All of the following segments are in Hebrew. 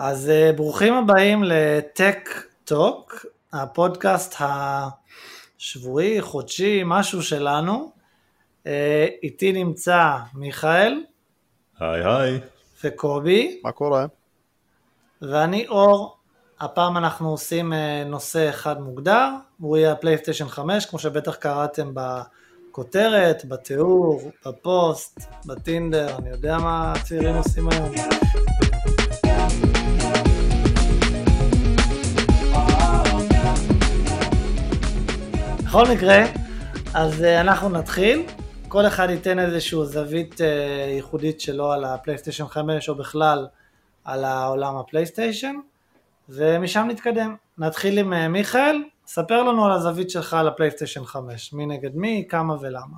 אז uh, ברוכים הבאים לטק טוק, הפודקאסט השבועי, חודשי, משהו שלנו. Uh, איתי נמצא מיכאל. היי היי. וקובי. מה קורה? ואני אור. הפעם אנחנו עושים uh, נושא אחד מוגדר, והוא יהיה הפלייסטיישן 5, כמו שבטח קראתם בכותרת, בתיאור, בפוסט, בטינדר, אני יודע מה הצעירים עושים היום. בכל מקרה, אז uh, אנחנו נתחיל. כל אחד ייתן איזושהי זווית uh, ייחודית שלו על הפלייסטיישן 5 או בכלל על העולם הפלייסטיישן, ומשם נתקדם. נתחיל עם uh, מיכאל, ספר לנו על הזווית שלך על הפלייסטיישן 5, מי נגד מי, כמה ולמה.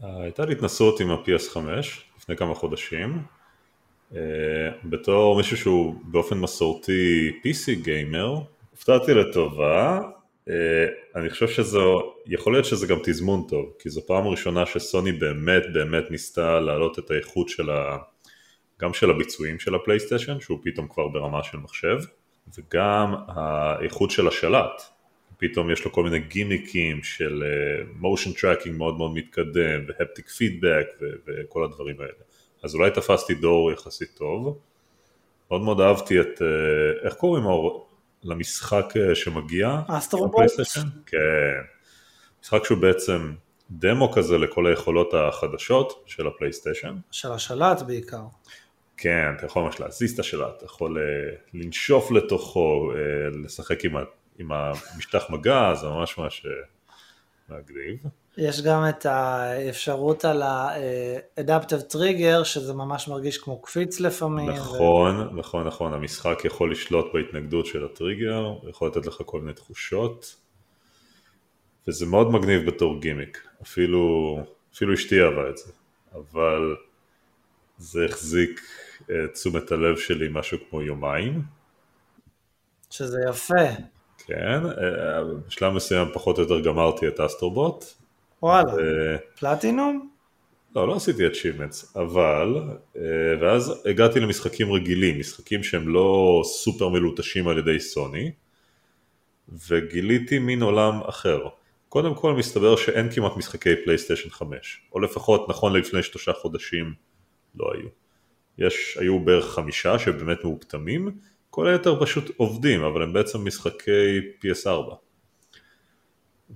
הייתה לי התנסות עם ה-PS5 לפני כמה חודשים. בתור מישהו שהוא באופן מסורתי PC גיימר, הופתעתי לטובה, אה, אני חושב שזו, יכול להיות שזה גם תזמון טוב, כי זו פעם ראשונה שסוני באמת באמת ניסתה להעלות את האיכות של ה... גם של הביצועים של הפלייסטיישן, שהוא פתאום כבר ברמה של מחשב, וגם האיכות של השלט, פתאום יש לו כל מיני גימיקים של motion uh, tracking מאוד מאוד מתקדם, ו haptic feedback וכל הדברים האלה. אז אולי תפסתי דור יחסית טוב. מאוד מאוד אהבתי את, uh, איך קוראים למשחק אה, שמגיע. אסטרובוט? כן. משחק שהוא בעצם דמו כזה לכל היכולות החדשות של הפלייסטיישן. של השלט בעיקר. כן, אתה יכול ממש להזיז את השלט, אתה יכול uh, לנשוף לתוכו, uh, לשחק עם, ה, עם המשטח מגע, זה ממש ממש מגניב. יש גם את האפשרות על ה-adaptive trigger, שזה ממש מרגיש כמו קפיץ לפעמים. נכון, ו... נכון, נכון, המשחק יכול לשלוט בהתנגדות של הטריגר, יכול לתת לך כל מיני תחושות, וזה מאוד מגניב בתור גימיק, אפילו, אפילו אשתי אהבה את זה, אבל זה החזיק את תשומת הלב שלי משהו כמו יומיים. שזה יפה. כן, אה, בשלב מסוים פחות או יותר גמרתי את אסטרובוט, וואלה, פלטינום? לא, לא עשיתי achievements, אבל, אה, ואז הגעתי למשחקים רגילים, משחקים שהם לא סופר מלוטשים על ידי סוני, וגיליתי מין עולם אחר. קודם כל מסתבר שאין כמעט משחקי פלייסטיישן 5, או לפחות נכון לפני שלושה חודשים לא היו. יש, היו בערך חמישה שבאמת מאופתמים, כל היתר פשוט עובדים, אבל הם בעצם משחקי PS4.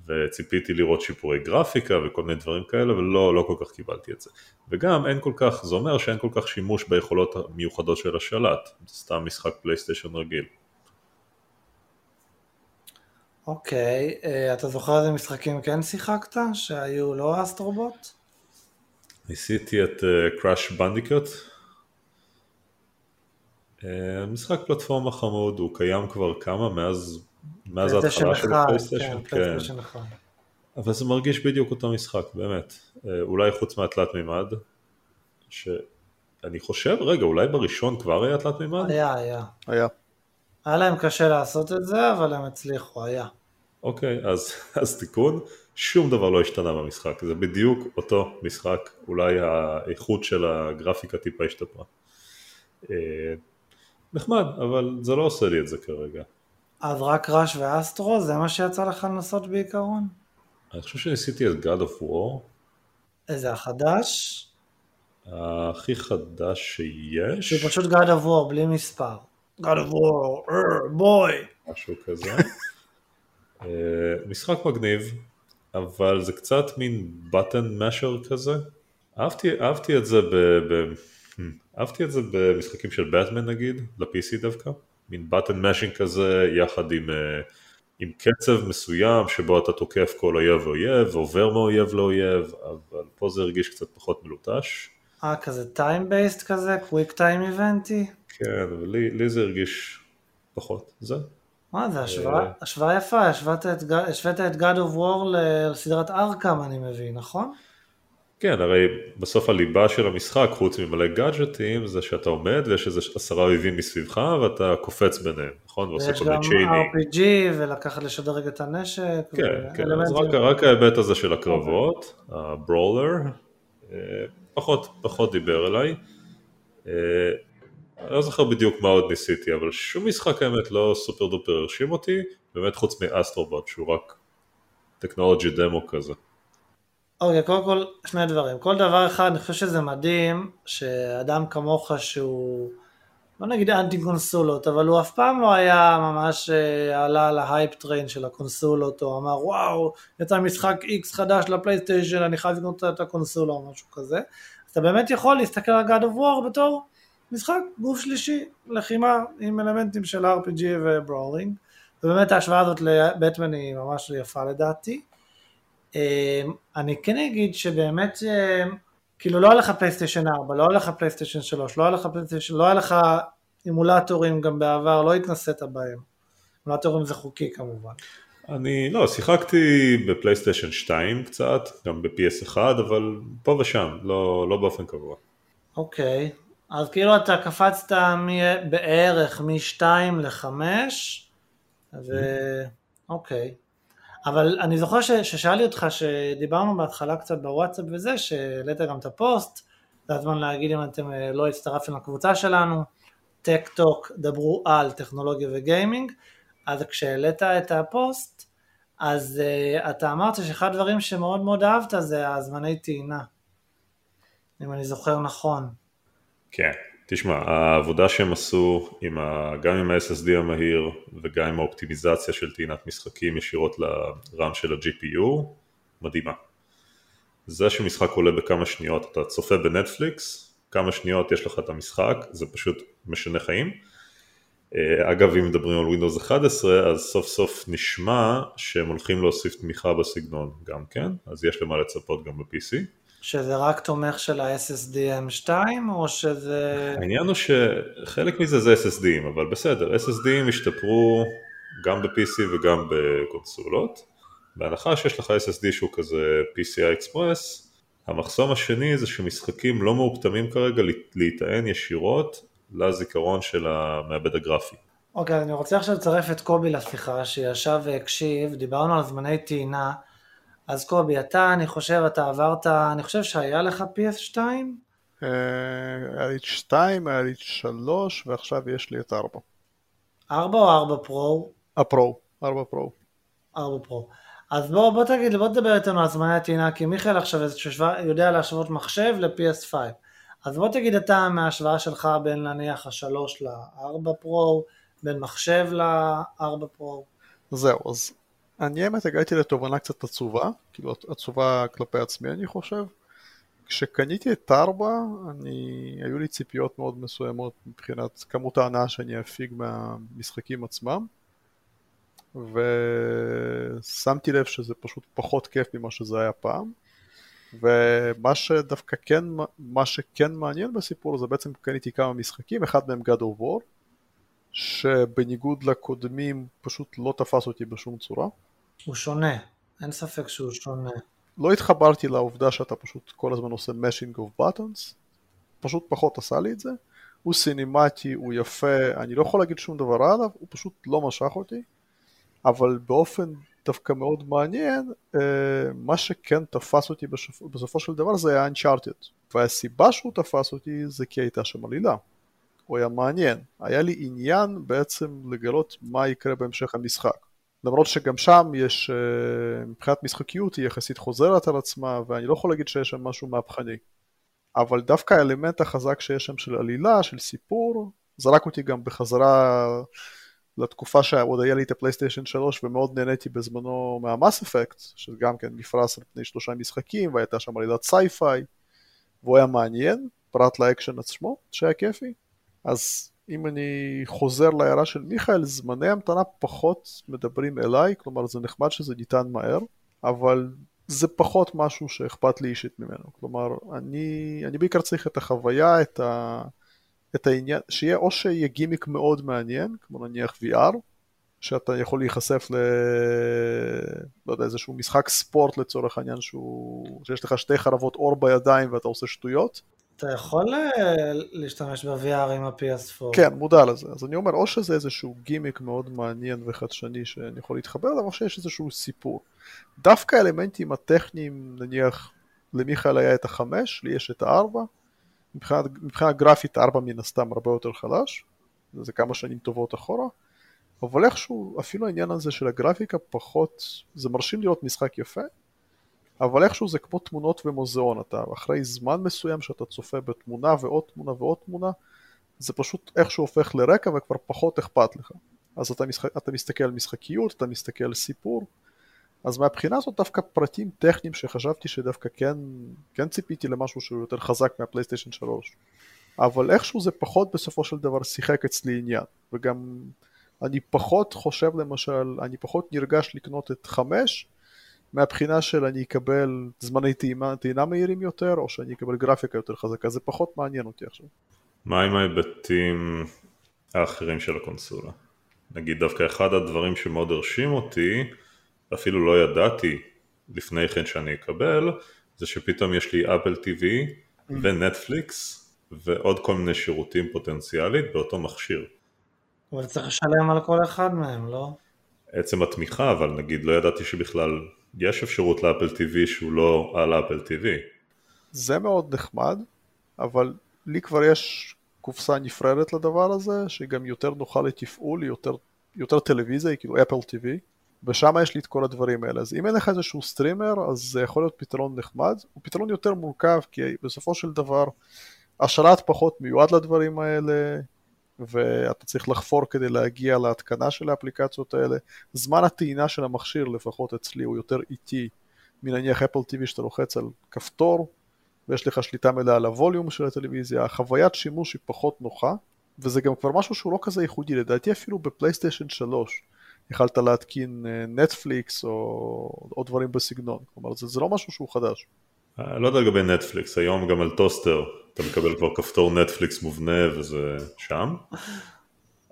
וציפיתי לראות שיפורי גרפיקה וכל מיני דברים כאלה ולא לא כל כך קיבלתי את זה. וגם אין כל כך, זה אומר שאין כל כך שימוש ביכולות המיוחדות של השלט, זה סתם משחק פלייסטיישן רגיל. אוקיי, okay, אתה זוכר איזה משחקים כן שיחקת שהיו לא אסטרובוט? ניסיתי את קראש uh, בנדיקוט. Uh, משחק פלטפורמה חמוד, הוא קיים כבר כמה מאז מאז ההתחלה של הפלייסטיישן, כן, כן. אבל זה מרגיש בדיוק אותו משחק, באמת. אה, אולי חוץ מהתלת מימד, שאני חושב, רגע, אולי בראשון כבר היה תלת מימד? היה, היה. היה. היה להם קשה לעשות את זה, אבל הם הצליחו, היה. אוקיי, אז, אז תיקון, שום דבר לא השתנה במשחק, זה בדיוק אותו משחק, אולי האיכות של הגרפיקה טיפה השתפרה. אה, נחמד, אבל זה לא עושה לי את זה כרגע. אז רק ראש ואסטרו, זה מה שיצא לך לנסות בעיקרון? אני חושב שניסיתי את God of War. איזה החדש? הכי חדש שיש. זה פשוט God of War בלי מספר. God of War, boy. משהו כזה. אה, משחק מגניב, אבל זה קצת מין button masher כזה. אהבתי, אהבתי את זה ב... ב... אהבתי את זה במשחקים של באטמן נגיד, ל-PC דווקא. מין button mashing כזה יחד עם, אה, עם קצב מסוים שבו אתה תוקף כל אויב ואויב ועובר מאויב לאויב, אבל פה זה הרגיש קצת פחות מלוטש. אה, כזה time based כזה? quick time event י? כן, אבל לי, לי זה הרגיש פחות, זה. מה זה, השוואה, אה, השוואה יפה, השווית את, את God of War לסדרת ארכם אני מבין, נכון? כן, הרי בסוף הליבה של המשחק, חוץ ממלא גאדג'טים, זה שאתה עומד ויש איזה עשרה אויבים מסביבך ואתה קופץ ביניהם, נכון? ועושה כל מיני צ'יינים. ויש גם RPG ולקחת לשדרג את הנשק. כן, כן, אז רק, רק ההיבט הזה של הקרבות, הברולר, אה, פחות, פחות דיבר אליי. אה, לא זוכר בדיוק מה עוד ניסיתי, אבל שום משחק האמת לא super duper הרשים אותי, באמת חוץ מאסטרובוט, שהוא רק technology demo כזה. אוקיי, קודם כל שני דברים. כל דבר אחד, אני חושב שזה מדהים שאדם כמוך שהוא, לא נגיד אנטי קונסולות, אבל הוא אף פעם לא היה ממש אה, עלה על ה hype train של הקונסולות, או אמר וואו, יצא משחק X חדש לפלייסטיישן, אני חייב לקנות את הקונסולה או משהו כזה. אז אתה באמת יכול להסתכל על God of War בתור משחק גוף שלישי, לחימה עם אלמנטים של RPG ו brawling. ובאמת ההשוואה הזאת לבטמן היא ממש יפה לדעתי. אמ, אני כן אגיד שבאמת, אמ, כאילו לא היה לך פלייסטיישן 4, לא היה לך פלייסטיישן 3, לא היה לך פלייסטיישן, לא היה לך אימולטורים גם בעבר, לא התנסית בהם. אימולטורים זה חוקי כמובן. אני לא, שיחקתי בפלייסטיישן 2 קצת, גם ב-PS1, אבל פה ושם, לא, לא באופן קבוע. אוקיי, אז כאילו אתה קפצת מ- בערך מ-2 ל-5, ו... אוקיי. אבל אני זוכר ש, ששאלתי אותך, שדיברנו בהתחלה קצת בוואטסאפ וזה, שהעלית גם את הפוסט, זה הזמן להגיד אם אתם אה, לא הצטרפתם לקבוצה שלנו, טק טוק, דברו על טכנולוגיה וגיימינג, אז כשהעלית את הפוסט, אז uh, אתה אמרת שאחד הדברים שמאוד מאוד אהבת זה הזמני טעינה, אם אני זוכר נכון. כן, תשמע, העבודה שהם עשו עם ה, גם עם ה-SSD המהיר וגם עם האופטימיזציה של טעינת משחקים ישירות ל RAM של ה-GPU, מדהימה. זה שמשחק עולה בכמה שניות, אתה צופה בנטפליקס, כמה שניות יש לך את המשחק, זה פשוט משנה חיים. אה, אגב, אם מדברים על Windows 11, אז סוף סוף נשמע שהם הולכים להוסיף תמיכה בסגנון גם כן, אז יש למה לצפות גם ב-PC. שזה רק תומך של ה-SSD M2 או שזה... העניין הוא שחלק מזה זה SSDים, אבל בסדר, SSDים השתפרו גם ב-PC וגם בקונסולות. בהנחה שיש לך SSD שהוא כזה PCI Express, המחסום השני זה שמשחקים לא מאופתמים כרגע להיטען ישירות לזיכרון של המעבד הגרפי. אוקיי, okay, אני רוצה עכשיו לצרף את קובי לשיחה שישב והקשיב, דיברנו על זמני טעינה. אז קובי, אתה, אני חושב, אתה עברת, אני חושב שהיה לך PS2? אה, היה לי 2, היה לי 3, ועכשיו יש לי את 4. 4 או 4 פרו? הפרו, 4 פרו. 4 פרו. אז בוא, בוא תגיד, בוא תדבר איתנו על זמני הטעינה, כי מיכאל עכשיו יודע להשוות מחשב ל-PS5. אז בוא תגיד אתה מההשוואה שלך בין נניח ה-3 ל-4 פרו, בין מחשב ל-4 פרו. זהו, אז אני האמת הגעתי לתובנה קצת עצובה, כאילו עצובה כלפי עצמי אני חושב. כשקניתי את ארבע, אני, היו לי ציפיות מאוד מסוימות מבחינת כמות ההנאה שאני אפיג מהמשחקים עצמם, ושמתי לב שזה פשוט פחות כיף ממה שזה היה פעם. ומה שדווקא כן, מה שכן מעניין בסיפור זה בעצם קניתי כמה משחקים, אחד מהם God of War, שבניגוד לקודמים פשוט לא תפס אותי בשום צורה. הוא שונה, אין ספק שהוא שונה. לא התחברתי לעובדה שאתה פשוט כל הזמן עושה mashing of buttons, פשוט פחות עשה לי את זה. הוא סינימטי, הוא יפה, אני לא יכול להגיד שום דבר עליו, הוא פשוט לא משך אותי, אבל באופן דווקא מאוד מעניין, אה, מה שכן תפס אותי בסופו של דבר זה היה Uncharted, והסיבה שהוא תפס אותי זה כי הייתה שם עלילה. הוא היה מעניין, היה לי עניין בעצם לגלות מה יקרה בהמשך המשחק. למרות שגם שם יש, אה, מבחינת משחקיות היא יחסית חוזרת על עצמה ואני לא יכול להגיד שיש שם משהו מהפכני. אבל דווקא האלמנט החזק שיש שם של עלילה, של סיפור, זרק אותי גם בחזרה לתקופה שעוד היה לי את הפלייסטיישן 3 ומאוד נהניתי בזמנו מה Mass Effect, שגם כן נפרס על פני שלושה משחקים והייתה שם עלילת sci-fi, והוא היה מעניין, פרט לאקשן עצמו, שהיה כיפי. אז אם אני חוזר להערה של מיכאל, זמני המתנה פחות מדברים אליי, כלומר זה נחמד שזה נטען מהר, אבל זה פחות משהו שאכפת לי אישית ממנו. כלומר, אני, אני בעיקר צריך את החוויה, את, ה, את העניין, שיהיה או שיהיה גימיק מאוד מעניין, כמו נניח VR, שאתה יכול להיחשף ל... לא יודע, איזשהו משחק ספורט לצורך העניין, שהוא... שיש לך שתי חרבות אור בידיים ואתה עושה שטויות, אתה יכול אה, להשתמש ב-VR עם ה-PS4. כן, מודע לזה. אז אני אומר, או שזה איזשהו גימיק מאוד מעניין וחדשני שאני יכול להתחבר אליו, או שיש איזשהו סיפור. דווקא האלמנטים הטכניים, נניח, למיכאל היה את החמש, לי יש את הארבע, מבחינה, גרפית 4 מן הסתם הרבה יותר חלש, זה כמה שנים טובות אחורה, אבל איכשהו אפילו העניין הזה של הגרפיקה פחות, זה מרשים לראות משחק יפה, אבל איכשהו זה כמו תמונות ומוזיאון, אתה אחרי זמן מסוים שאתה צופה בתמונה ועוד תמונה ועוד תמונה, זה פשוט איכשהו הופך לרקע וכבר פחות אכפת לך. אז אתה, משחק, אתה מסתכל על משחקיות, אתה מסתכל על סיפור, אז מהבחינה הזאת דווקא פרטים טכניים שחשבתי שדווקא כן, כן ציפיתי למשהו שהוא יותר חזק מהפלייסטיישן 3. אבל איכשהו זה פחות בסופו של דבר שיחק אצלי עניין, וגם אני פחות חושב למשל, אני פחות נרגש לקנות את 5 מהבחינה של אני אקבל זמני טעינה, טעינה מהירים יותר, או שאני אקבל גרפיקה יותר חזקה, זה פחות מעניין אותי עכשיו. מה עם ההיבטים האחרים של הקונסולה? נגיד דווקא אחד הדברים שמאוד הרשים אותי, אפילו לא ידעתי לפני כן שאני אקבל, זה שפתאום יש לי אפל TV mm. ונטפליקס ועוד כל מיני שירותים פוטנציאלית באותו מכשיר. אבל צריך לשלם על כל אחד מהם, לא? עצם התמיכה, אבל נגיד לא ידעתי שבכלל יש אפשרות לאפל TV שהוא לא על אפל TV. זה מאוד נחמד, אבל לי כבר יש קופסה נפרדת לדבר הזה, שהיא גם יותר נוחה לתפעול, יותר, יותר טלוויזיה, היא כאילו אפל TV, ושם יש לי את כל הדברים האלה. אז אם אין לך איזשהו סטרימר, אז זה יכול להיות פתרון נחמד. הוא פתרון יותר מורכב, כי בסופו של דבר השלט פחות מיועד לדברים האלה, ואתה צריך לחפור כדי להגיע להתקנה של האפליקציות האלה. זמן הטעינה של המכשיר, לפחות אצלי, הוא יותר איטי מנניח אפל TV שאתה לוחץ על כפתור, ויש לך שליטה מלאה על הווליום של הטלוויזיה, החוויית שימוש היא פחות נוחה, וזה גם כבר משהו שהוא לא כזה ייחודי, לדעתי אפילו בפלייסטיישן 3 יכלת להתקין נטפליקס אה, או, או דברים בסגנון, כלומר זה, זה לא משהו שהוא חדש. אה, לא יודע לגבי נטפליקס, היום גם על טוסטר אתה מקבל כבר כפתור נטפליקס מובנה וזה שם,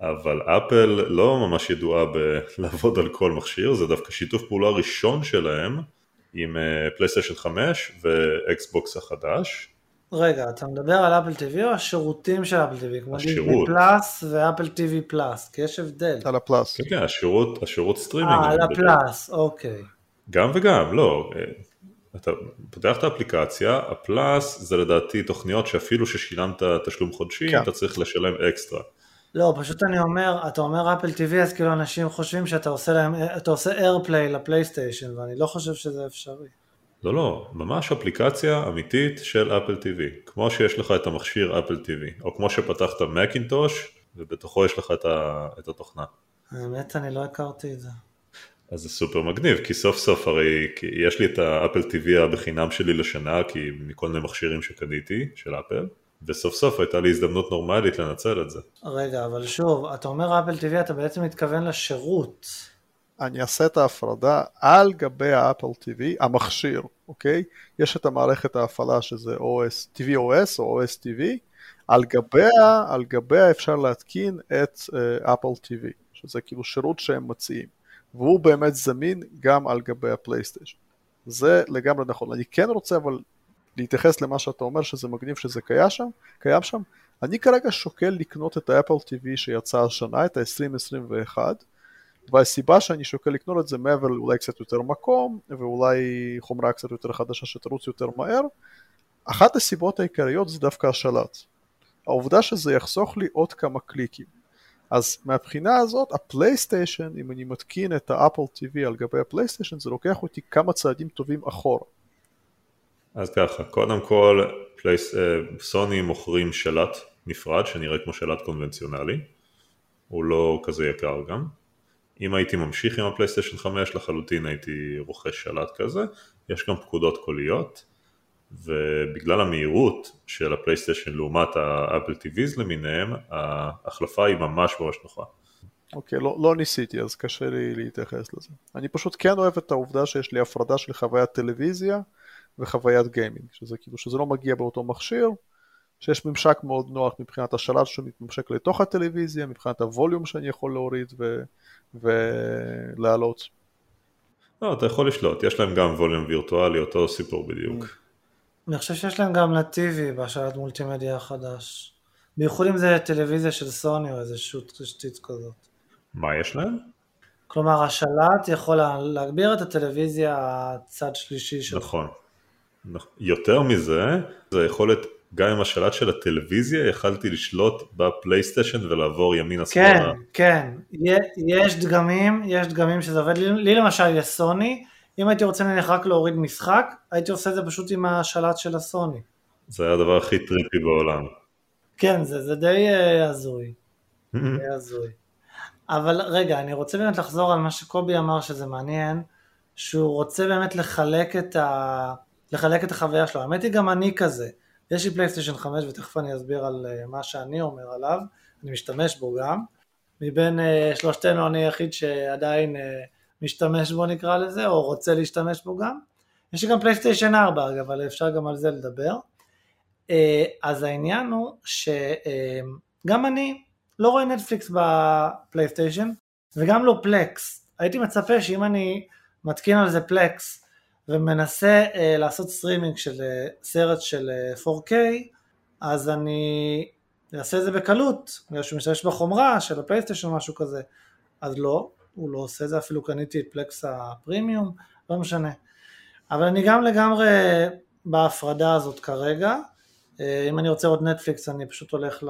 אבל אפל לא ממש ידועה בלעבוד על כל מכשיר, זה דווקא שיתוף פעולה ראשון שלהם עם פלייסטיישן 5 ואקסבוקס החדש. רגע, אתה מדבר על אפל TV או השירותים של אפל TV? כמו Disney Plus ו Apple TV Plus, כי יש הבדל. על הפלאס. כן, כן, השירות, השירות סטרימינג. אה, על הפלאס, אוקיי. גם וגם, לא. אתה פותח את האפליקציה, הפלאס זה לדעתי תוכניות שאפילו ששילמת תשלום חודשי, כן. אתה צריך לשלם אקסטרה. לא, פשוט אני אומר, אתה אומר אפל TV, אז כאילו אנשים חושבים שאתה עושה להם, אתה עושה AirPlay לפלייסטיישן, ואני לא חושב שזה אפשרי. לא, לא, ממש אפליקציה אמיתית של אפל TV. כמו שיש לך את המכשיר אפל TV, או כמו שפתחת מקינטוש, ובתוכו יש לך את, ה, את התוכנה. האמת, אני לא הכרתי את זה. אז זה סופר מגניב, כי סוף סוף הרי יש לי את האפל TV הבחינם שלי לשנה, כי מכל מיני מכשירים שקניתי, של אפל, וסוף סוף הייתה לי הזדמנות נורמלית לנצל את זה. רגע, אבל שוב, אתה אומר אפל TV, אתה בעצם מתכוון לשירות. אני אעשה את ההפרדה על גבי האפל TV, המכשיר, אוקיי? יש את המערכת ההפעלה שזה OS, TVOS או OS TV, על גביה, על גביה אפשר להתקין את אפל uh, TV, שזה כאילו שירות שהם מציעים, והוא באמת זמין גם על גבי הפלייסטיישן. זה לגמרי נכון. אני כן רוצה אבל להתייחס למה שאתה אומר שזה מגניב שזה קיים שם, קיים שם. אני כרגע שוקל לקנות את האפל TV שיצא השנה, את ה-2021, והסיבה שאני שוקל לקנות את זה מעבר לאולי קצת יותר מקום ואולי חומרה קצת יותר חדשה שתרוץ יותר מהר אחת הסיבות העיקריות זה דווקא השלט העובדה שזה יחסוך לי עוד כמה קליקים אז מהבחינה הזאת הפלייסטיישן אם אני מתקין את האפל TV על גבי הפלייסטיישן זה לוקח אותי כמה צעדים טובים אחורה. אז ככה קודם כל פלייס, אה, סוני מוכרים שלט נפרד שנראה כמו שלט קונבנציונלי. הוא לא כזה יקר גם. אם הייתי ממשיך עם הפלייסטיישן 5 לחלוטין הייתי רוכש שלט כזה, יש גם פקודות קוליות ובגלל המהירות של הפלייסטיישן לעומת האפל TVs למיניהם, ההחלפה היא ממש ממש נוחה. אוקיי, okay, לא, לא ניסיתי אז קשה לי להתייחס לזה. אני פשוט כן אוהב את העובדה שיש לי הפרדה של חוויית טלוויזיה וחוויית גיימינג, שזה כאילו שזה לא מגיע באותו מכשיר, שיש ממשק מאוד נוח מבחינת השלט שמתממשק לתוך הטלוויזיה, מבחינת הווליום שאני יכול להוריד ו... ולעלות. לא, אתה יכול לשלוט, יש להם גם ווליום וירטואלי, אותו סיפור בדיוק. אני חושב שיש להם גם נתיבי בשלט מולטימדיה החדש. בייחוד אם זה טלוויזיה של סוני או איזושהי תשתית כזאת. מה יש להם? כלומר השלט יכול להגביר את הטלוויזיה הצד שלישי שלך. נכון. יותר מזה, זה יכולת גם עם השלט של הטלוויזיה יכלתי לשלוט בפלייסטיישן ולעבור ימינה כן, שמאלה. כן, יש דגמים, יש דגמים שזה עובד, לי למשל יש סוני, אם הייתי רוצה נניח רק להוריד משחק, הייתי עושה את זה פשוט עם השלט של הסוני. זה היה הדבר הכי טריפי בעולם. כן, זה, זה די אה, הזוי. די הזוי. אבל רגע, אני רוצה באמת לחזור על מה שקובי אמר שזה מעניין, שהוא רוצה באמת לחלק את, ה... לחלק את החוויה שלו. האמת היא גם אני כזה. יש לי פלייסטיישן 5 ותכף אני אסביר על אה, מה שאני אומר עליו, אני משתמש בו גם. מבין uh, שלושתנו אני היחיד שעדיין uh, משתמש בו נקרא לזה, או רוצה להשתמש בו גם. יש לי גם פלייסטיישן 4 אגב, אבל אפשר גם על זה לדבר. Uh, אז העניין הוא שגם uh, אני לא רואה נטפליקס בפלייסטיישן, וגם לא פלקס. הייתי מצפה שאם אני מתקין על זה פלקס, ומנסה uh, לעשות סטרימינג של uh, סרט של uh, 4K, אז אני אעשה את זה בקלות, בגלל שהוא משתמש בחומרה של הפלייסטיישן או משהו כזה. אז לא, הוא לא עושה זה, אפילו קניתי את פלקס הפרימיום, לא משנה. אבל אני גם לגמרי בהפרדה הזאת כרגע. אם אני רוצה עוד נטפליקס אני פשוט הולך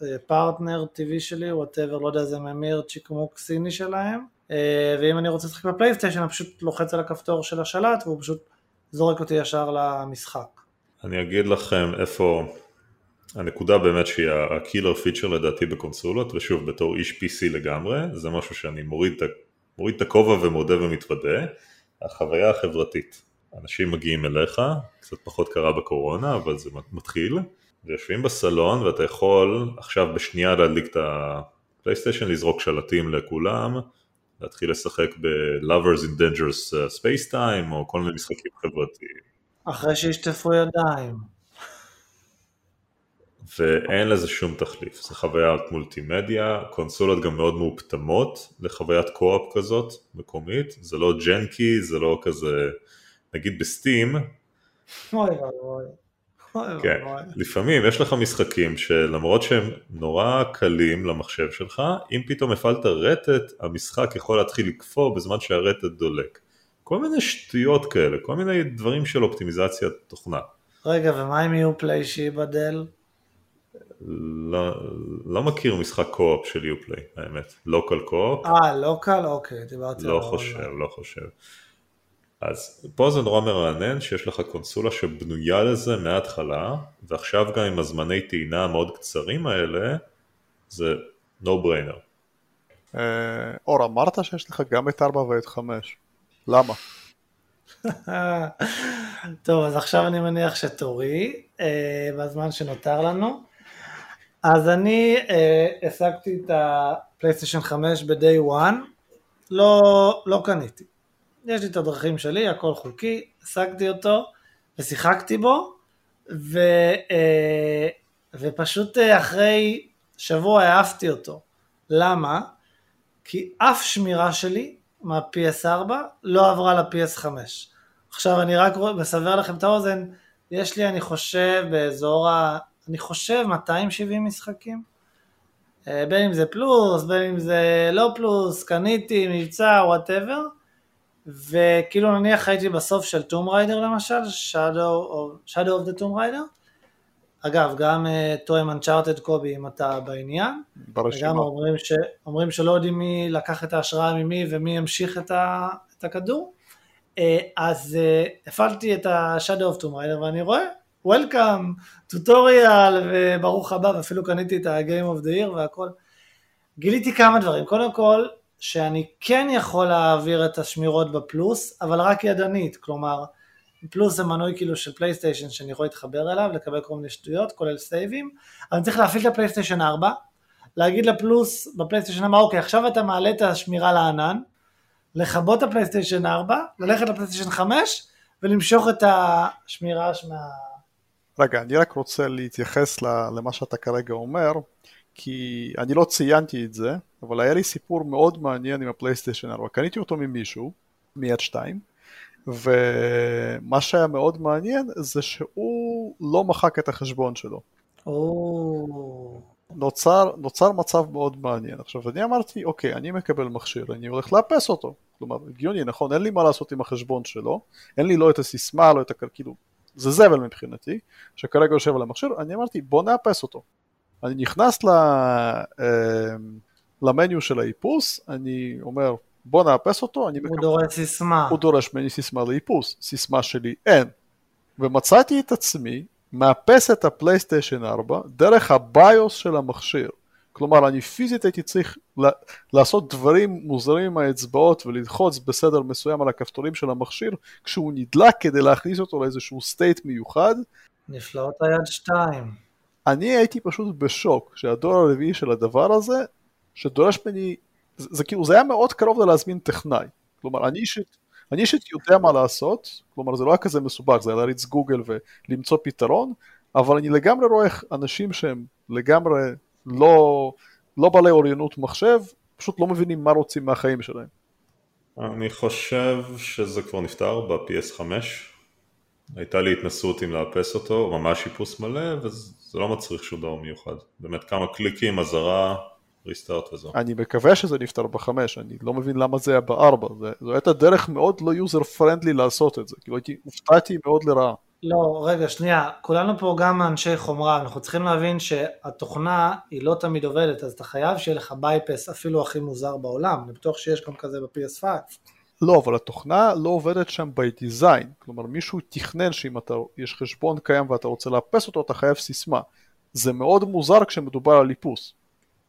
לפרטנר TV שלי, whatever, לא יודע איזה ממיר צ'יקמוק סיני שלהם. אה, ואם אני רוצה לשחק בפלייסטיישן, אני פשוט לוחץ על הכפתור של השלט והוא פשוט זורק אותי ישר למשחק. אני אגיד לכם איפה הנקודה באמת שהיא ה killer feature לדעתי בקונסולות, ושוב בתור איש PC לגמרי, זה משהו שאני מוריד, מוריד את הכובע ומודה ומתוודה, החוויה החברתית. אנשים מגיעים אליך, קצת פחות קרה בקורונה, אבל זה מתחיל, ויושבים בסלון ואתה יכול עכשיו בשנייה להדליק את הפלייסטיישן, לזרוק שלטים לכולם, להתחיל לשחק ב-Lovers in Dangerous uh, Space Time או כל מיני משחקים חברתיים. אחרי שישטפו ידיים. ואין לזה שום תחליף, זה חוויית מולטימדיה, קונסולות גם מאוד מאופטמות לחוויית קו-אופ כזאת מקומית, זה לא ג'נקי, זה לא כזה, נגיד בסטים, אוי ואבוי. כן, לפעמים יש לך משחקים שלמרות שהם נורא קלים למחשב שלך, אם פתאום הפעלת רטט, המשחק יכול להתחיל לקפוא בזמן שהרטט דולק. כל מיני שטויות כאלה, כל מיני דברים של אופטימיזציית תוכנה. רגע, ומה אם יהיו פליי שייבדל? לא, לא מכיר משחק קו-אופ של יופליי, האמת. לוקל קו-אופ. אה, לוקל? אוקיי, דיברתי לא חושב, לא חושב. אז פה זה נורא מרענן שיש לך קונסולה שבנויה לזה מההתחלה, ועכשיו גם עם הזמני טעינה המאוד קצרים האלה, זה no brainer. אה, אור, אמרת שיש לך גם את 4 ואת 5, למה? טוב, אז עכשיו אני מניח שתורי, אה, בזמן שנותר לנו. אז אני אה, השגתי את הפלייסטיישן 5 ב-day one, לא, לא קניתי. יש לי את הדרכים שלי, הכל חוקי, השגתי אותו ושיחקתי בו, ו, אה, ופשוט אה, אחרי שבוע העפתי אותו. למה? כי אף שמירה שלי מה-PS4 לא עברה ל-PS5. עכשיו אני רק מסבר לכם את האוזן, יש לי אני חושב באזור ה... אני חושב 270 משחקים. אה, בין אם זה פלוס, בין אם זה לא פלוס, קניתי, מבצע, whatever. וכאילו נניח הייתי בסוף של טום ריידר למשל, Shadow of the Tomb Raider, אגב גם טועם Uncharted קובי אם אתה בעניין, ברשימה. וגם אומרים, ש, אומרים שלא יודעים מי לקח את ההשראה ממי ומי ימשיך את, ה, את הכדור, אה, אז אה, הפעלתי את ה-Shadow of Tomb Raider ואני רואה, Welcome, tutorial וברוך הבא ואפילו קניתי את ה-Game of the Year והכל, גיליתי כמה דברים, קודם כל שאני כן יכול להעביר את השמירות בפלוס, אבל רק ידנית, כלומר, פלוס זה מנוי כאילו של פלייסטיישן שאני יכול להתחבר אליו, לקבל כל מיני שטויות, כולל saveים, אבל אני צריך להפעיל את הפלייסטיישן 4, להגיד לפלוס בפלייסטיישן 4, אוקיי, עכשיו אתה מעלה את השמירה לענן, לכבות את הפלייסטיישן 4, ללכת לפלייסטיישן 5, ולמשוך את השמירה מה... רגע, אני רק רוצה להתייחס למה שאתה כרגע אומר, כי אני לא ציינתי את זה, אבל היה לי סיפור מאוד מעניין עם הפלייסטיישן 4. קניתי אותו ממישהו, מיד 2, ומה שהיה מאוד מעניין זה שהוא לא מחק את החשבון שלו. נוצר, נוצר מצב מאוד מעניין. עכשיו, אני אמרתי, אוקיי, אני מקבל מכשיר, אני הולך לאפס אותו. כלומר, הגיוני, נכון, אין לי מה לעשות עם החשבון שלו, אין לי לא את הסיסמה, לא את הכ... כאילו, זה זבל מבחינתי, שכרגע יושב על המכשיר, אני אמרתי בוא נאפס אותו. אני נכנס ל, אה, ל menu של האיפוס, אני אומר בוא נאפס אותו, אני הוא מקבל, דורש סיסמה. הוא דורש ממני סיסמה לאיפוס, סיסמה שלי אין. ומצאתי את עצמי מאפס את הפלייסטיישן 4 דרך הביוס של המכשיר. כלומר, אני פיזית הייתי צריך לעשות דברים מוזרים עם האצבעות וללחוץ בסדר מסוים על הכפתורים של המכשיר כשהוא נדלק כדי להכניס אותו לאיזשהו סטייט מיוחד. נפלאות היד שתיים. אני הייתי פשוט בשוק שהדור הרביעי של הדבר הזה, שדורש ממני, זה, זה כאילו, זה היה מאוד קרוב ללהזמין טכנאי. כלומר, אני אישית, אני אישית יודע מה לעשות, כלומר זה לא היה כזה מסובך, זה היה להריץ גוגל ולמצוא פתרון, אבל אני לגמרי רואה איך אנשים שהם לגמרי לא, לא בעלי אוריינות מחשב, פשוט לא מבינים מה רוצים מהחיים שלהם. אני חושב שזה כבר נפתר ב-PS5. הייתה לי התנסות עם לאפס אותו, ממש חיפוש מלא, וזה לא מצריך שום דבר מיוחד. באמת כמה קליקים, אזהרה, restart וזהו. אני מקווה שזה נפתר בחמש, אני לא מבין למה זה היה בארבע, זו הייתה דרך מאוד לא user friendly לעשות את זה, כאילו הייתי, הופתעתי מאוד לרעה. לא, רגע, שנייה, כולנו פה גם אנשי חומרה, אנחנו צריכים להבין שהתוכנה היא לא תמיד עובדת, אז אתה חייב שיהיה לך bypass אפילו הכי מוזר בעולם, אני בטוח שיש גם כזה ב-PS5. לא, אבל התוכנה לא עובדת שם by design, כלומר מישהו תכנן שאם אתה, יש חשבון קיים ואתה רוצה לאפס אותו, אתה חייב סיסמה. זה מאוד מוזר כשמדובר על איפוס.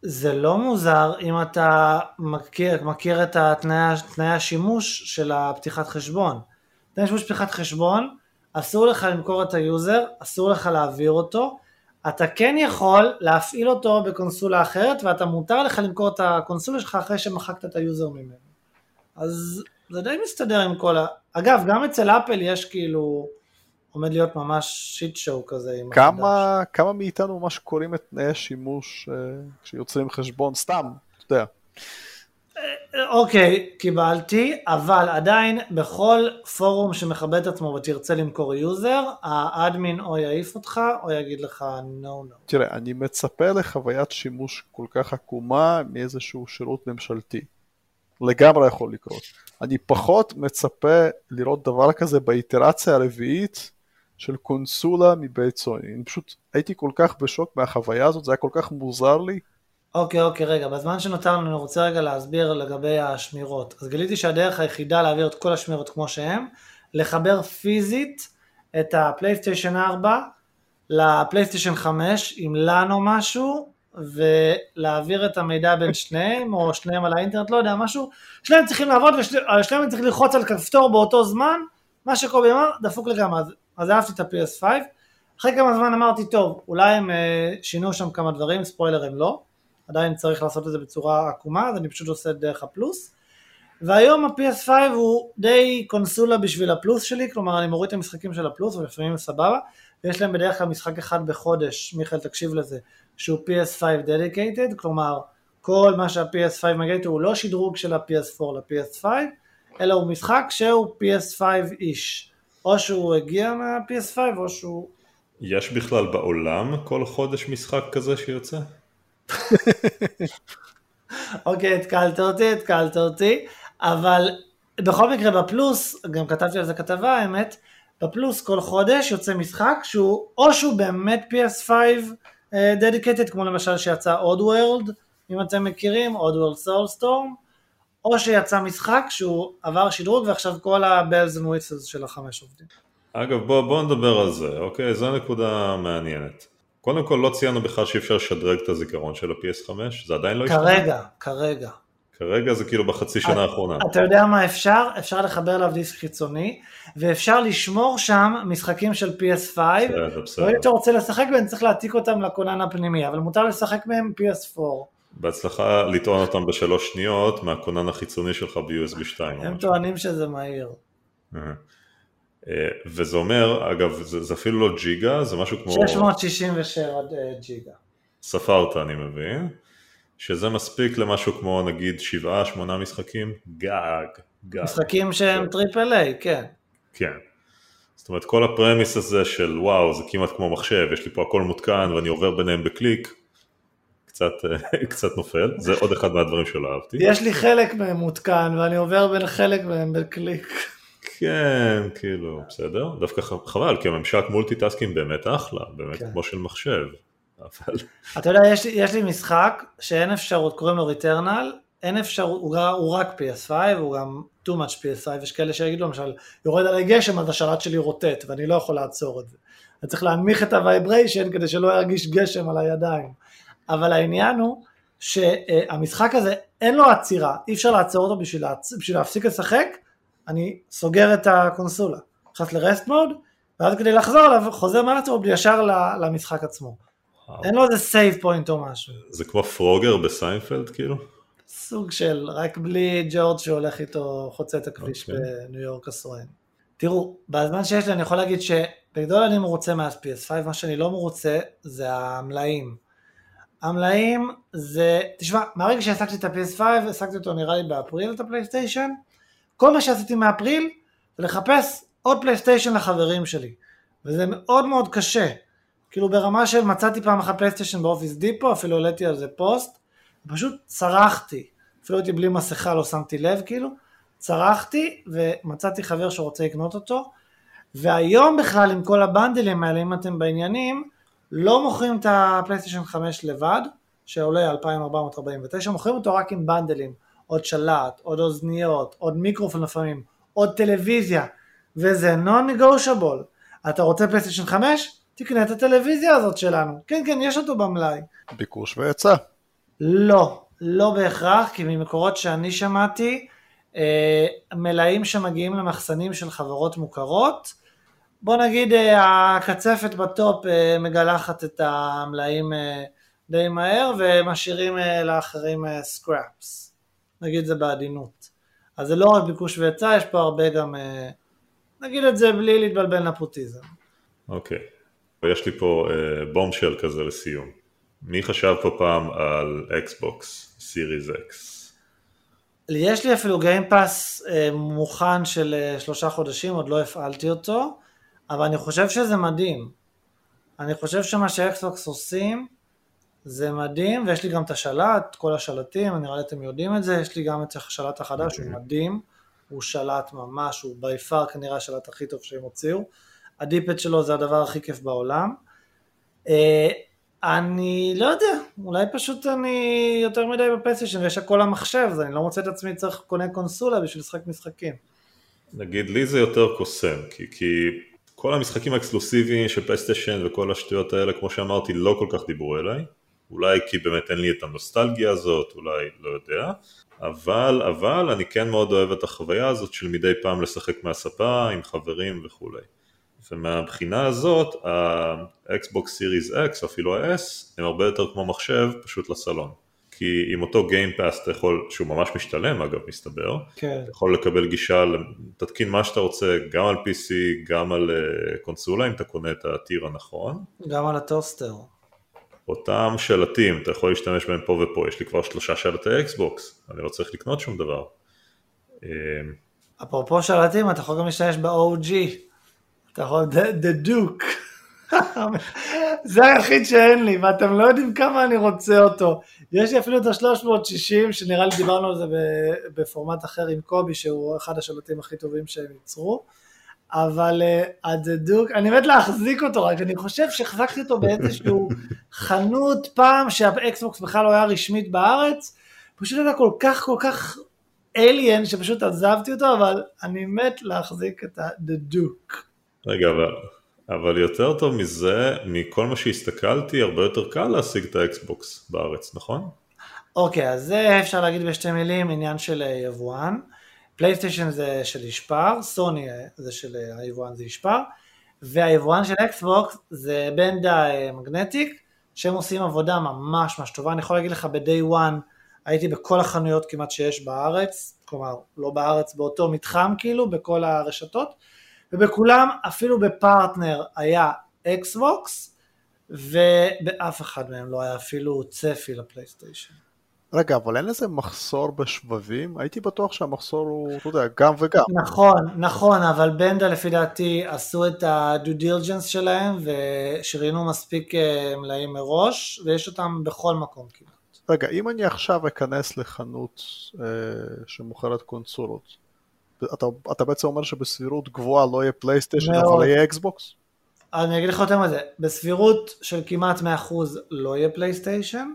זה לא מוזר אם אתה מכיר, מכיר את התנאי, תנאי השימוש של הפתיחת חשבון. תנאי שימוש פתיחת חשבון, אסור לך למכור את ה user, אסור לך להעביר אותו, אתה כן יכול להפעיל אותו בקונסולה אחרת ואתה מותר לך למכור את הקונסולה שלך אחרי שמחקת את ה user ממנו. אז זה די מסתדר עם כל ה... אגב, גם אצל אפל יש כאילו, עומד להיות ממש shit show כזה עם החדש. כמה, כמה מאיתנו ממש קוראים את תנאי השימוש אה, כשיוצרים חשבון, סתם, אתה יודע. אוקיי, קיבלתי, אבל עדיין בכל פורום שמכבד את עצמו ותרצה למכור user, האדמין או יעיף אותך או יגיד לך no no. תראה, אני מצפה לחוויית שימוש כל כך עקומה מאיזשהו שירות ממשלתי. לגמרי יכול לקרות. אני פחות מצפה לראות דבר כזה באיטרציה הרביעית של קונסולה מבית סוני. אני פשוט הייתי כל כך בשוק מהחוויה הזאת, זה היה כל כך מוזר לי. אוקיי, אוקיי, רגע, בזמן שנותר לנו אני רוצה רגע להסביר לגבי השמירות. אז גיליתי שהדרך היחידה להעביר את כל השמירות כמו שהן, לחבר פיזית את הפלייסטיישן 4 לפלייסטיישן 5 עם LAN או משהו, ולהעביר את המידע בין שניהם, או שניהם על האינטרנט, לא יודע, משהו, שניהם צריכים לעבוד ושניהם צריכים ללחוץ על כפתור באותו זמן, מה שקובי אמר, דפוק לגמרי, אז, אז אהבתי את ה-PS5, אחרי כמה זמן אמרתי, טוב, אולי הם אה, שינו שם כמה דברים, ספוילר הם לא, עדיין צריך לעשות את זה בצורה עקומה, אז אני פשוט עושה את דרך הפלוס. והיום ה-PS5 הוא די קונסולה בשביל הפלוס שלי, כלומר אני מוריד את המשחקים של הפלוס ולפעמים סבבה, ויש להם בדרך כלל משחק אחד בחודש, מיכאל תקשיב לזה, שהוא PS5 dedicated, כלומר כל מה שה-PS5 מגיע איתו הוא לא שדרוג של ה-PS4 ל-PS5, אלא הוא משחק שהוא PS5 איש, או שהוא הגיע מה-PS5 או שהוא... יש בכלל בעולם כל חודש משחק כזה שיוצא? אוקיי, התקלת אותי, התקלת אותי, אבל בכל מקרה בפלוס, גם כתבתי על זה כתבה האמת, בפלוס כל חודש יוצא משחק שהוא, או שהוא באמת PS5 דדיקטד, כמו למשל שיצא עוד וורלד, אם אתם מכירים, עוד וורלד סולסטורם, או שיצא משחק שהוא עבר שדרוג ועכשיו כל ה-bells and whistles של החמש עובדים. אגב, בוא, בוא נדבר על זה, אוקיי? זו נקודה מעניינת. קודם כל, לא ציינו בכלל שאי אפשר לשדרג את הזיכרון של ה-PS5, זה עדיין לא השתנה? כרגע, כרגע. כרגע זה כאילו בחצי שנה האחרונה. אתה יודע מה אפשר? אפשר לחבר אליו דיסק חיצוני, ואפשר לשמור שם משחקים של PS5, בסדר, בסדר. ואם אתה רוצה לשחק בהם צריך להעתיק אותם לכונן הפנימי, אבל מותר לשחק בהם PS4. בהצלחה לטעון אותם בשלוש שניות מהכונן החיצוני שלך ב-USB 2. או הם. טוענים שזה מהיר. אה. וזה אומר, אגב, זה, זה אפילו לא ג'יגה, זה משהו כמו... 667 אה, ג'יגה. ספרת אני מבין, שזה מספיק למשהו כמו נגיד 7-8 משחקים, גג, גג. משחקים שהם triple A, כן. כן. זאת אומרת כל ה premise הזה של וואו זה כמעט כמו מחשב, יש לי פה הכל מותקן ואני עובר ביניהם בקליק, קצת, אה, קצת נופל, זה עוד אחד מהדברים שלא אהבתי. יש לי חלק מהם מותקן, ואני עובר בין חלק מהם בקליק. כן, כאילו, בסדר, דווקא חבל, כי הממשק multitaskים באמת אחלה, באמת כן. כמו של מחשב, אבל אתה יודע, יש, לי- יש לי משחק שאין אפשרות, קוראים לו Returnal, אין אפשרות, הוא רק PS5, הוא גם too much PS5, יש כאלה שיגידו למשל, יורד עלי גשם אז השלט שלי רוטט, ואני לא יכול לעצור את זה. אני צריך להנמיך את ה vibration כדי שלא ירגיש גשם על הידיים. אבל העניין הוא שהמשחק הזה אין לו עצירה, אי אפשר לעצור אותו בשביל, להצ... בשביל להפסיק לשחק, אני סוגר את הקונסולה, נכנס ל rest mode, ואז כדי לחזור אליו חוזר מהלטרופ ישר למשחק עצמו. וואו. אין לו איזה save point או משהו. זה כמו Frogger בסיינפלד כאילו? סוג של, רק בלי ג'ורג' שהולך איתו, חוצה את הכביש אוקיי. בניו יורק הסואן. תראו, בזמן שיש לי אני יכול להגיד שבגדול אני מרוצה מאז PS5, מה שאני לא מרוצה זה המלאים. המלאים זה, תשמע, מהרגע שהשגתי את ה-PS5, השגתי אותו נראה לי באפריל את הפלייסטיישן, כל מה שעשיתי מאפריל לחפש עוד פלייסטיישן לחברים שלי, וזה מאוד מאוד קשה. כאילו ברמה של מצאתי פעם אחת פלייסטיישן באופיס דיפו, אפילו העליתי על זה פוסט, פשוט צרחתי, אפילו הייתי בלי מסכה, לא שמתי לב כאילו, צרחתי ומצאתי חבר שרוצה לקנות אותו, והיום בכלל עם כל הבנדלים האלה, אם אתם בעניינים, לא מוכרים את הפלייסטיישן 5 לבד, שעולה 2449, מוכרים אותו רק עם בנדלים, עוד שלט, עוד אוזניות, עוד מיקרופון לפעמים, עוד טלוויזיה, וזה non-negotiable. אתה רוצה פלייסטיישן 5? תקנה את הטלוויזיה הזאת שלנו. כן, כן, יש אותו במלאי. ביקוש והיצע. לא, לא בהכרח, כי ממקורות שאני שמעתי, אה, מלאים שמגיעים למחסנים של חברות מוכרות, בוא נגיד אה, הקצפת ב top אה, מגלחת את המלאים אה, די מהר ומשאירים אה, לאחרים scraps, נגיד זה בעדינות. אז זה לא רק ביקוש והיצע, יש פה הרבה גם, אה, נגיד את זה בלי להתבלבל נפוטיזם. אוקיי. ויש לי פה bombshell כזה לסיום. מי חשב פה פעם על אקסבוקס, Series X? יש לי אפילו Game Pass מוכן של אה, שלושה חודשים, עוד לא הפעלתי אותו, אבל אני חושב שזה מדהים. אני חושב שמה שאקסבוקס עושים זה מדהים, ויש לי גם את השלט, כל השלטים, נראה לי אתם יודעים את זה, יש לי גם את השלט החדש, הוא מדהים, הוא שלט ממש, הוא בי פאר כנראה השלט הכי טוב שהם הוציאו. הדיפד שלו זה הדבר הכי כיף בעולם. אה, אני לא יודע, אולי פשוט אני יותר מדי בפלייסטיישן ויש הכל המחשב, אז אני לא מוצא את עצמי צריך קונה קונסולה בשביל לשחק משחקים. נגיד לי זה יותר קוסם, כי, כי כל המשחקים האקסקלוסיביים של פלייסטיישן וכל השטויות האלה, כמו שאמרתי, לא כל כך דיברו אליי. אולי כי באמת אין לי את הנוסטלגיה הזאת, אולי לא יודע. אבל, אבל אני כן מאוד אוהב את החוויה הזאת של מדי פעם לשחק מהספה עם חברים וכולי. ומהבחינה הזאת, ה-Xbox Series X, אפילו ה-S, הם הרבה יותר כמו מחשב, פשוט לסלון. כי עם אותו Game Pass אתה יכול, שהוא ממש משתלם אגב, מסתבר, כן. אתה יכול לקבל גישה, תתקין מה שאתה רוצה, גם על PC, גם על uh, קונסולה, אם אתה קונה את הטיר הנכון. גם על הטוסטר. אותם שלטים, אתה יכול להשתמש בהם פה ופה, יש לי כבר שלושה שלטי אקסבוקס, אני לא צריך לקנות שום דבר. אה, אפרופו שלטים, אתה יכול גם להשתמש ב-OG. אתה יכול, the, the Duke. זה היחיד שאין לי, ואתם לא יודעים כמה אני רוצה אותו. יש לי אפילו את ה-360, שנראה לי דיברנו על זה בפורמט אחר עם קובי, שהוא אחד השלטים הכי טובים שהם ייצרו. אבל ה Duke, אני מת להחזיק אותו רק, אני חושב שהחזקתי אותו באיזשהו חנות פעם שהאקסבוקס בכלל לא היה רשמית בארץ, פשוט היה כל כך כל כך alien שפשוט עזבתי אותו, אבל אני מת להחזיק את ה Duke. רגע, אבל, אבל יותר טוב מזה, מכל מה שהסתכלתי, הרבה יותר קל להשיג את האקסבוקס בארץ, נכון? אוקיי, אז זה אפשר להגיד בשתי מילים, עניין של יבואן. פלייסטיישן זה של ישפר, סוני זה של היבואן זה ישפר, והיבואן של אקסבוקס זה בנדא מגנטיק, שהם עושים עבודה ממש ממש טובה, אני יכול להגיד לך ב-day one הייתי בכל החנויות כמעט שיש בארץ, כלומר לא בארץ, באותו מתחם כאילו, בכל הרשתות, ובכולם אפילו בפרטנר היה אקסבוקס, ובאף אחד מהם לא היה אפילו צפי לפלייסטיישן. רגע, אבל אין איזה מחסור בשבבים? הייתי בטוח שהמחסור הוא, אתה יודע, גם וגם. נכון, נכון, אבל בנדא לפי דעתי עשו את ה-due diligence שלהם ושריינו מספיק מלאים מראש, ויש אותם בכל מקום כמעט. רגע, אם אני עכשיו אכנס לחנות אה, שמוכרת קונסולות, אתה, אתה בעצם אומר שבסבירות גבוהה לא יהיה פלייסטיישן. אבל יהיה אקסבוקס? אני אגיד לך יותר מזה, בסבירות של כמעט 100% לא יהיה פלייסטיישן,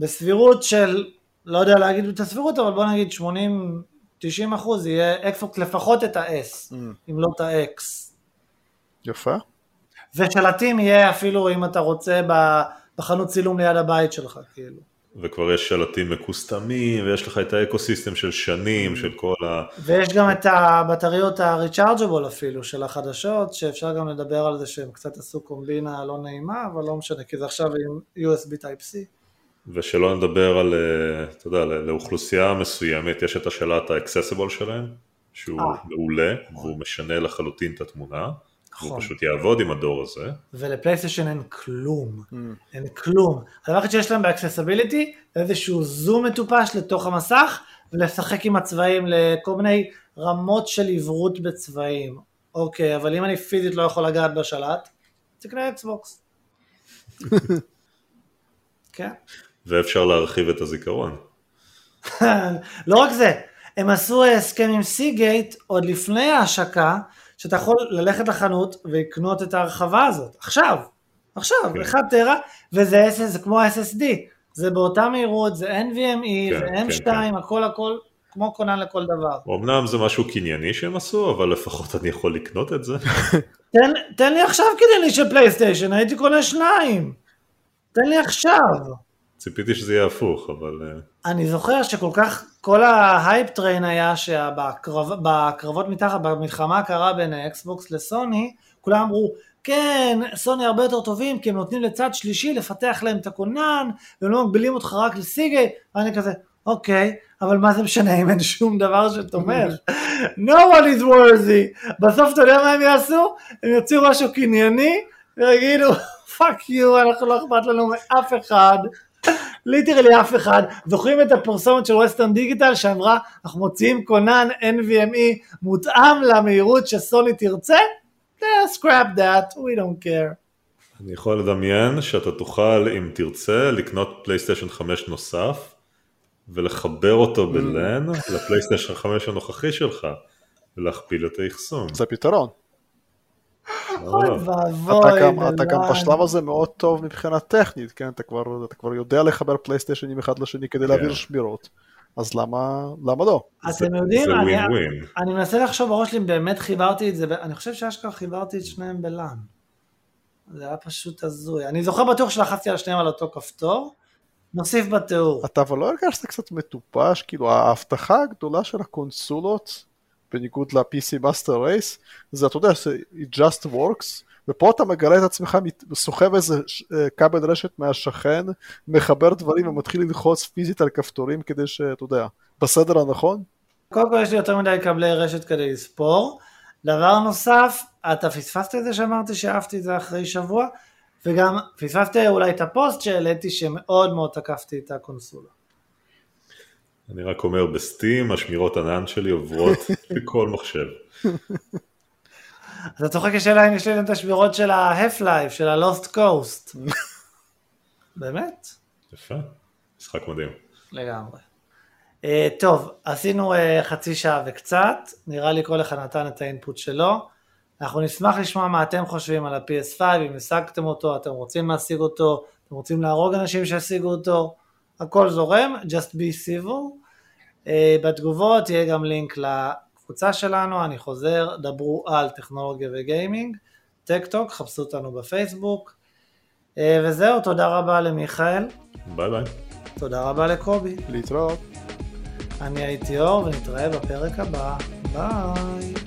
בסבירות של, לא יודע להגיד את הסבירות, אבל בוא נגיד 80-90% יהיה אקסבוקס לפחות את ה-S, אם לא את ה-X. יפה. ושלטים יהיה אפילו אם אתה רוצה בחנות צילום ליד הבית שלך, כאילו. וכבר יש שלטים מקוסטמים, ויש לך את ה ecosystem של שנים, של כל ה... ויש גם את הבטריות ה-rechargeable אפילו של החדשות, שאפשר גם לדבר על זה שהם קצת עשו קומבינה לא נעימה, אבל לא משנה, כי זה עכשיו עם USB Type-C. ושלא נדבר על, אה, אתה יודע, לא- לאוכלוסייה מסוימת, יש את השלט ה accessible שלהם, שהוא אה. מעולה, והוא משנה לחלוטין את התמונה, נכון. והוא פשוט יעבוד עם הדור הזה. ולפלייסטיישן אין כלום, אין כלום. הדבר היחיד שיש להם ב accessibility זה איזשהו זום מטופש לתוך המסך ולשחק עם הצבעים לכל מיני רמות של עיוורות בצבעים. אוקיי, אבל אם אני פיזית לא יכול לגעת בשלט, תקנה אקסבוקס. כן. ואפשר להרחיב את הזיכרון. לא רק זה, הם עשו הסכם עם סיגייט עוד לפני ההשקה, שאתה יכול ללכת לחנות ולקנות את ההרחבה הזאת, עכשיו, עכשיו, כן. 1 טרה, וזה SS, זה כמו ה-SSD, זה באותה מהירות, זה NVMe, כן, זה כן, M2, כן. הכל הכל, כמו כונן לכל דבר. אמנם זה משהו קנייני שהם עשו, אבל לפחות אני יכול לקנות את זה. תן, תן לי עכשיו קנייני של פלייסטיישן, הייתי קונה שניים. תן לי עכשיו. ציפיתי שזה יהיה הפוך, אבל... אה, אני זוכר שכל כך, כל ה hype train היה שבקרבות מתחת, במלחמה הקרה בין האקסבוקס לסוני, כולם אמרו, כן, סוני הרבה יותר טובים, כי הם נותנים לצד שלישי לפתח להם את הכונן, והם לא מגבילים אותך רק ל Seagate, ואני כזה, אוקיי, אבל מה זה משנה אם אין שום דבר שתומך? no one is worthy. בסוף אתה יודע מה הם יעשו? הם יוציאו משהו קנייני, ויגידו, fuck you, אנחנו לא אכפת לנו מאף אחד. literally אף אחד, זוכרים את הפרסומת של ווסטרן דיגיטל שאמרה אנחנו מוציאים כונן NVMe מותאם למהירות שסוני תרצה? Yeah, scrap that, we don't care. אני יכול לדמיין שאתה תוכל, אם תרצה, לקנות פלייסטיישן 5 נוסף, ולחבר אותו בלן לפלייסטיישן 5 הנוכחי שלך, ולהכפיל את האחסון. זה פתרון. אוי. ואבוי, אתה גם. בשלב הזה מאוד טוב מבחינה טכנית, כן? אתה כבר, אתה כבר יודע לחבר פלייסטיישנים אחד לשני כדי להעביר שמירות. אז למה, למה לא? אתם יודעים, אני-. אני מנסה לחשוב בראש שלי אם באמת חיברתי את זה, אני חושב שאשכרה חיברתי את שניהם בלאן. זה היה פשוט הזוי. אני זוכר בטוח שלחצתי על שניהם על אותו כפתור, נוסיף בתיאור. אתה אבל לא הרגשת קצת מטופש? כאילו ההבטחה הגדולה של הקונסולות, בניגוד ל-PC Master Race, זה אתה יודע, it just works, ופה אתה מגלה את עצמך סוחב איזה אה, כבל רשת מהשכן, מחבר דברים ומתחיל ללחוץ פיזית על כפתורים כדי שאתה יודע, בסדר הנכון? קודם כל יש לי יותר מדי כבלי רשת כדי לספור. דבר נוסף, אתה פספסת את זה שאמרתי שאהבתי את זה אחרי שבוע, וגם פספסת אולי את הפוסט שהעליתי שמאוד מאוד תקפתי את הקונסולה. אני רק אומר, בסטים השמירות ענן שלי עוברות לכל מחשב. אז אתה צוחק השאלה אם יש לי את השמירות של ה-Half-Life, של ה-Lost Coast. באמת? יפה, משחק מדהים. לגמרי. Uh, טוב, עשינו uh, חצי שעה וקצת, נראה לי כל אחד נתן את האינפוט שלו. אנחנו נשמח לשמוע מה אתם חושבים על ה-PS5, אם השגתם אותו, אתם רוצים להשיג אותו, אתם רוצים להרוג אנשים שהשיגו אותו, הכל זורם, just be civil. אה, בתגובות יהיה גם לינק לקבוצה שלנו, אני חוזר, דברו על טכנולוגיה וגיימינג, טק טוק, חפשו אותנו בפייסבוק. אה, וזהו, תודה רבה למיכאל, ביי ביי. תודה רבה לקובי. להתראות. אני הייתי אור ונתראה בפרק הבא. ביי.